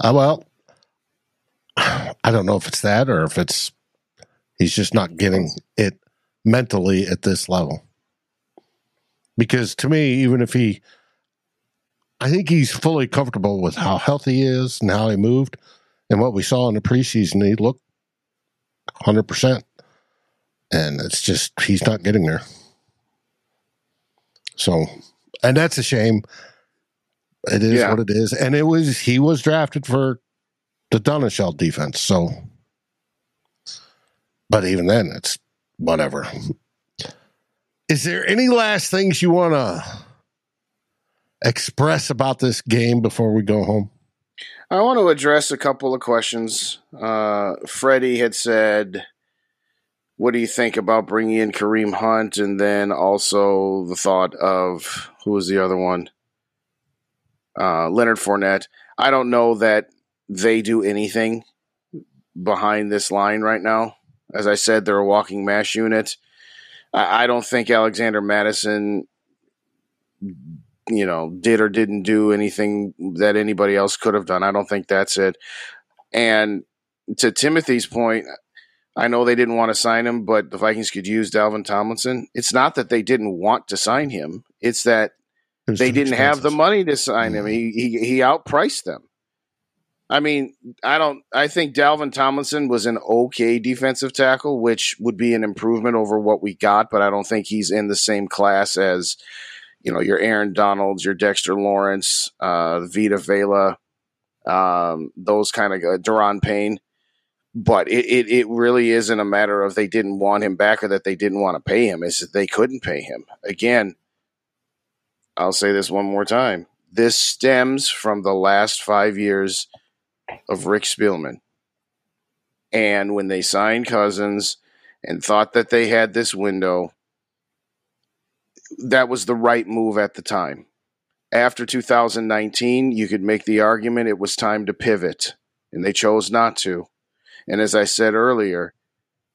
[SPEAKER 1] Uh, well, I don't know if it's that or if it's he's just not getting it mentally at this level. Because to me, even if he, I think he's fully comfortable with how healthy he is and how he moved. And what we saw in the preseason, he looked 100%. And it's just, he's not getting there. So, and that's a shame. It is
[SPEAKER 2] Yeah.
[SPEAKER 1] what it is. And it was, he was drafted for the Donatell defense. So, but even then, it's whatever. Is there any last things you want to express about this game before we go home?
[SPEAKER 2] I want to address a couple of questions. Uh, Freddie had said, "What do you think about bringing in Kareem Hunt?" And then also the thought of who was the other one, uh, Leonard Fournette. I don't know that they do anything behind this line right now. As I said, they're a walking mash unit. I, I don't think Alexander Mattison you know, did or didn't do anything that anybody else could have done. I don't think that's it. And to Timothy's point, I know they didn't want to sign him, but the Vikings could use Dalvin Tomlinson. It's not that they didn't want to sign him; it's that they didn't have the money to sign him. He he he outpriced them. I mean, I don't. I think Dalvin Tomlinson was an okay defensive tackle, which would be an improvement over what we got, but I don't think he's in the same class as you know your Aaron Donalds, your Dexter Lawrence, uh, Vita Vea, um, those kind of uh, Daron Payne. But it, it, it really isn't a matter of they didn't want him back or that they didn't want to pay him. It's that they couldn't pay him. Again, I'll say this one more time. This stems from the last five years of Rick Spielman. And when they signed Cousins and thought that they had this window, that was the right move at the time. After 2019, you could make the argument it was time to pivot, and they chose not to. And as I said earlier,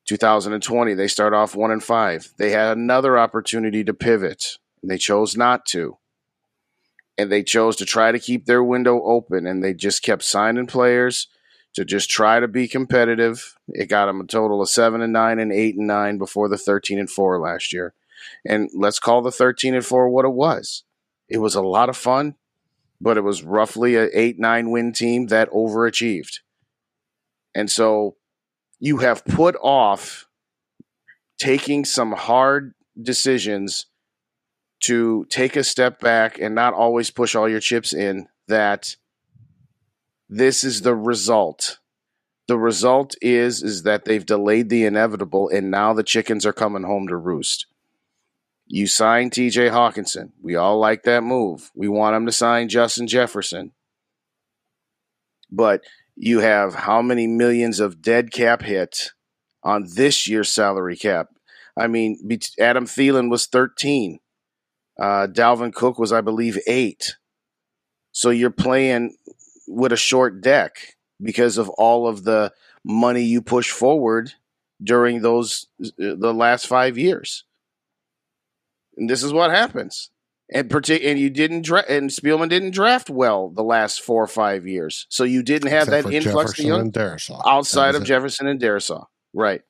[SPEAKER 2] 2020 they start off 1 and 5. They had another opportunity to pivot, and they chose not to. And they chose to try to keep their window open and they just kept signing players to just try to be competitive. It got them a total of 7 and 9 and 8 and 9 before the 13 and 4 last year. And let's call the 13 and 4 what it was. It was a lot of fun, but it was roughly an 8 9 win team that overachieved. And so you have put off taking some hard decisions to take a step back and not always push all your chips in that this is the result the result is is that they've delayed the inevitable and now the chickens are coming home to roost you sign TJ Hockenson We all like that move. We want him to sign Justin Jefferson. But you have how many millions of dead cap hit on this year's salary cap? I mean, Adam Thielen was 13. Uh, Dalvin Cook was, I believe, eight. So you're playing with a short deck because of all of the money you push forward during those the last five years. And this is what happens. And partic- and you didn't dra- and Spielman didn't draft well the last four or five years, so you didn't have
[SPEAKER 1] Except
[SPEAKER 2] that influx of young outside of
[SPEAKER 1] it.
[SPEAKER 2] Jefferson and Darrisaw. Right.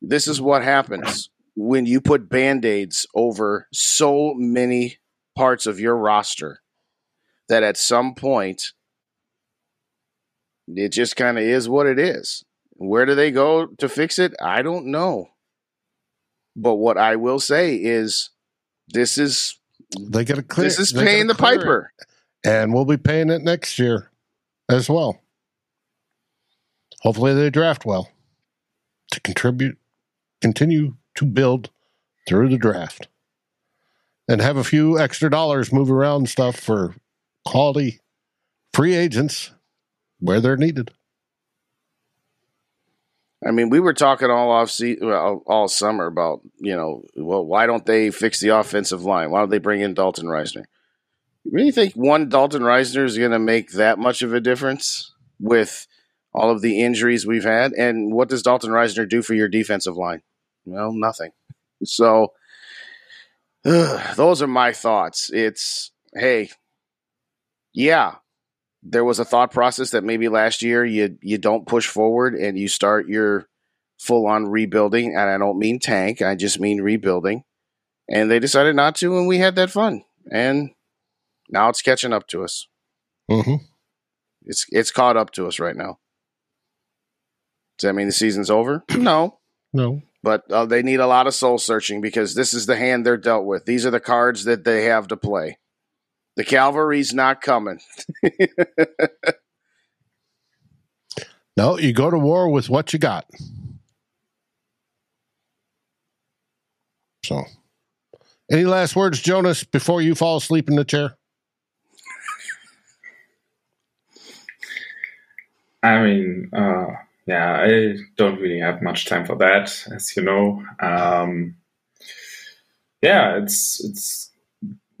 [SPEAKER 2] This is what happens when you put band-aids over so many parts of your roster that at some point it just kind of is what it is. Where do they go to fix it? I don't know. But what I will say is this is
[SPEAKER 1] They get a clear.
[SPEAKER 2] this is paying the
[SPEAKER 1] it.
[SPEAKER 2] piper.
[SPEAKER 1] and we'll be paying it next year as well. Hopefully, they draft well to contribute, continue to build through the draft, and have a few extra dollars move around stuff for quality free agents where they're needed.
[SPEAKER 2] I mean, we were talking all off se- well, all summer about you know, well, why don't they fix the offensive line? Why don't they bring in Dalton Risner? You really think one Dalton Risner is going to make that much of a difference with all of the injuries we've had? And what does Dalton Risner do for your defensive line? Well, nothing. So [SIGHS] those are my thoughts. It's hey, yeah, there was a thought process that maybe last year you you don't push forward and you start your full on rebuilding, and I don't mean tank, I just mean rebuilding. And they decided not to, and we had that fun. And now it's catching up to us.
[SPEAKER 1] Mm-hmm.
[SPEAKER 2] It's it's caught up to us right now. Does that mean the season's over? [CLEARS THROAT] No,
[SPEAKER 1] No,
[SPEAKER 2] but uh, they need a lot of soul searching because this is the hand they're dealt with. These are the cards that they have to play. The cavalry's not coming. [LAUGHS]
[SPEAKER 1] no, you go to war with what you got. So, any last words, Jonas, before you fall asleep in the chair?
[SPEAKER 3] I mean, uh, yeah, I don't really have much time for that, as you know. Um, yeah, it's it's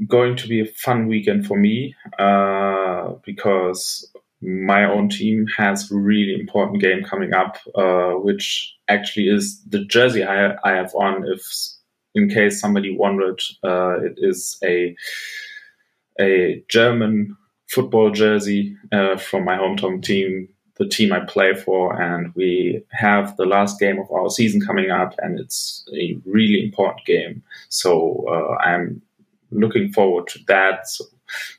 [SPEAKER 3] going to be a fun weekend for me uh, because my own team has a really important game coming up, uh, which actually is the jersey I, I have on. If in case somebody wondered, uh, it is a a German football jersey uh, from my hometown team, the team I play for, and we have the last game of our season coming up, and it's a really important game. So uh, I'm looking forward to that. So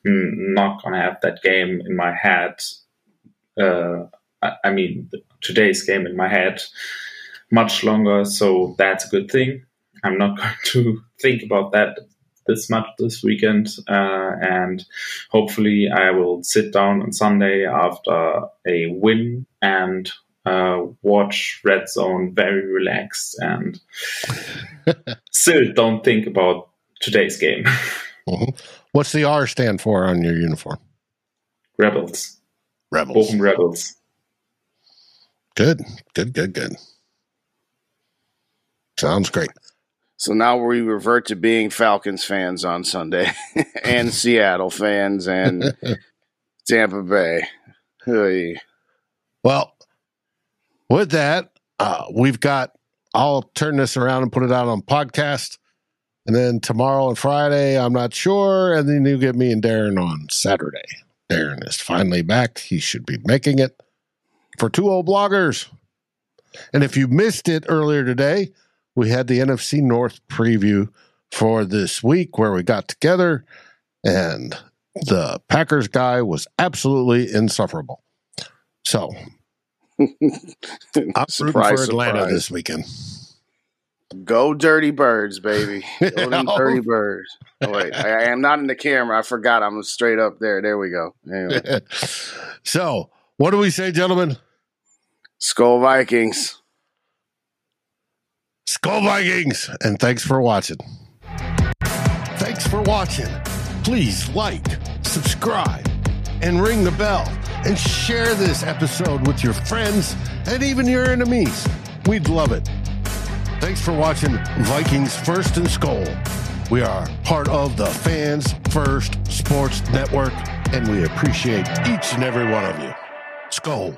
[SPEAKER 3] I'm not gonna have that game in my head. Uh, I, I mean, today's game in my head much longer, so that's a good thing. I'm not [LAUGHS] going to think about that this much this weekend, uh, and hopefully I will sit down on Sunday after a win and uh, watch Red Zone very relaxed and [LAUGHS] still don't think about today's game. [LAUGHS]
[SPEAKER 1] Mhm. What's the R stand for on your uniform?
[SPEAKER 3] Rebels.
[SPEAKER 1] Rebels.
[SPEAKER 3] Bochum Rebels.
[SPEAKER 1] Good, good, good, good. Sounds great.
[SPEAKER 2] So now we revert to being Falcons fans on Sunday [LAUGHS] and [LAUGHS] Seattle fans and Tampa Bay. Hey.
[SPEAKER 1] Well, with that, uh, we've got. I'll turn this around and put it out on podcast, and then tomorrow and Friday, I'm not sure, and then you get me and Darren on Saturday. Darren is finally back. He should be making it for two old bloggers. And if you missed it earlier today, we had the NFC North preview for this week where we got together, and the Packers guy was absolutely insufferable. So [LAUGHS] I'm rooting for
[SPEAKER 2] Surprise,
[SPEAKER 1] Atlanta
[SPEAKER 2] surprise.
[SPEAKER 1] this weekend.
[SPEAKER 2] Go Dirty Birds, baby. [LAUGHS] Go them. Dirty Birds. Oh, wait, I, I am not in the camera. I forgot. I'm straight up there. There we go. Anyway. [LAUGHS]
[SPEAKER 1] so, what do we say, gentlemen?
[SPEAKER 2] Skull Vikings.
[SPEAKER 1] Skull Vikings, and thanks for watching. Thanks for watching. Please like, subscribe, and ring the bell, and share this episode with your friends and even your enemies. We'd love it. Thanks for watching Vikings First and Skull. We are part of the Fans First Sports Network, and we appreciate each and every one of you. Skull.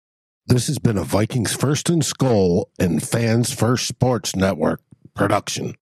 [SPEAKER 1] This has been a Vikings First and Skull and Fans First Sports Network production.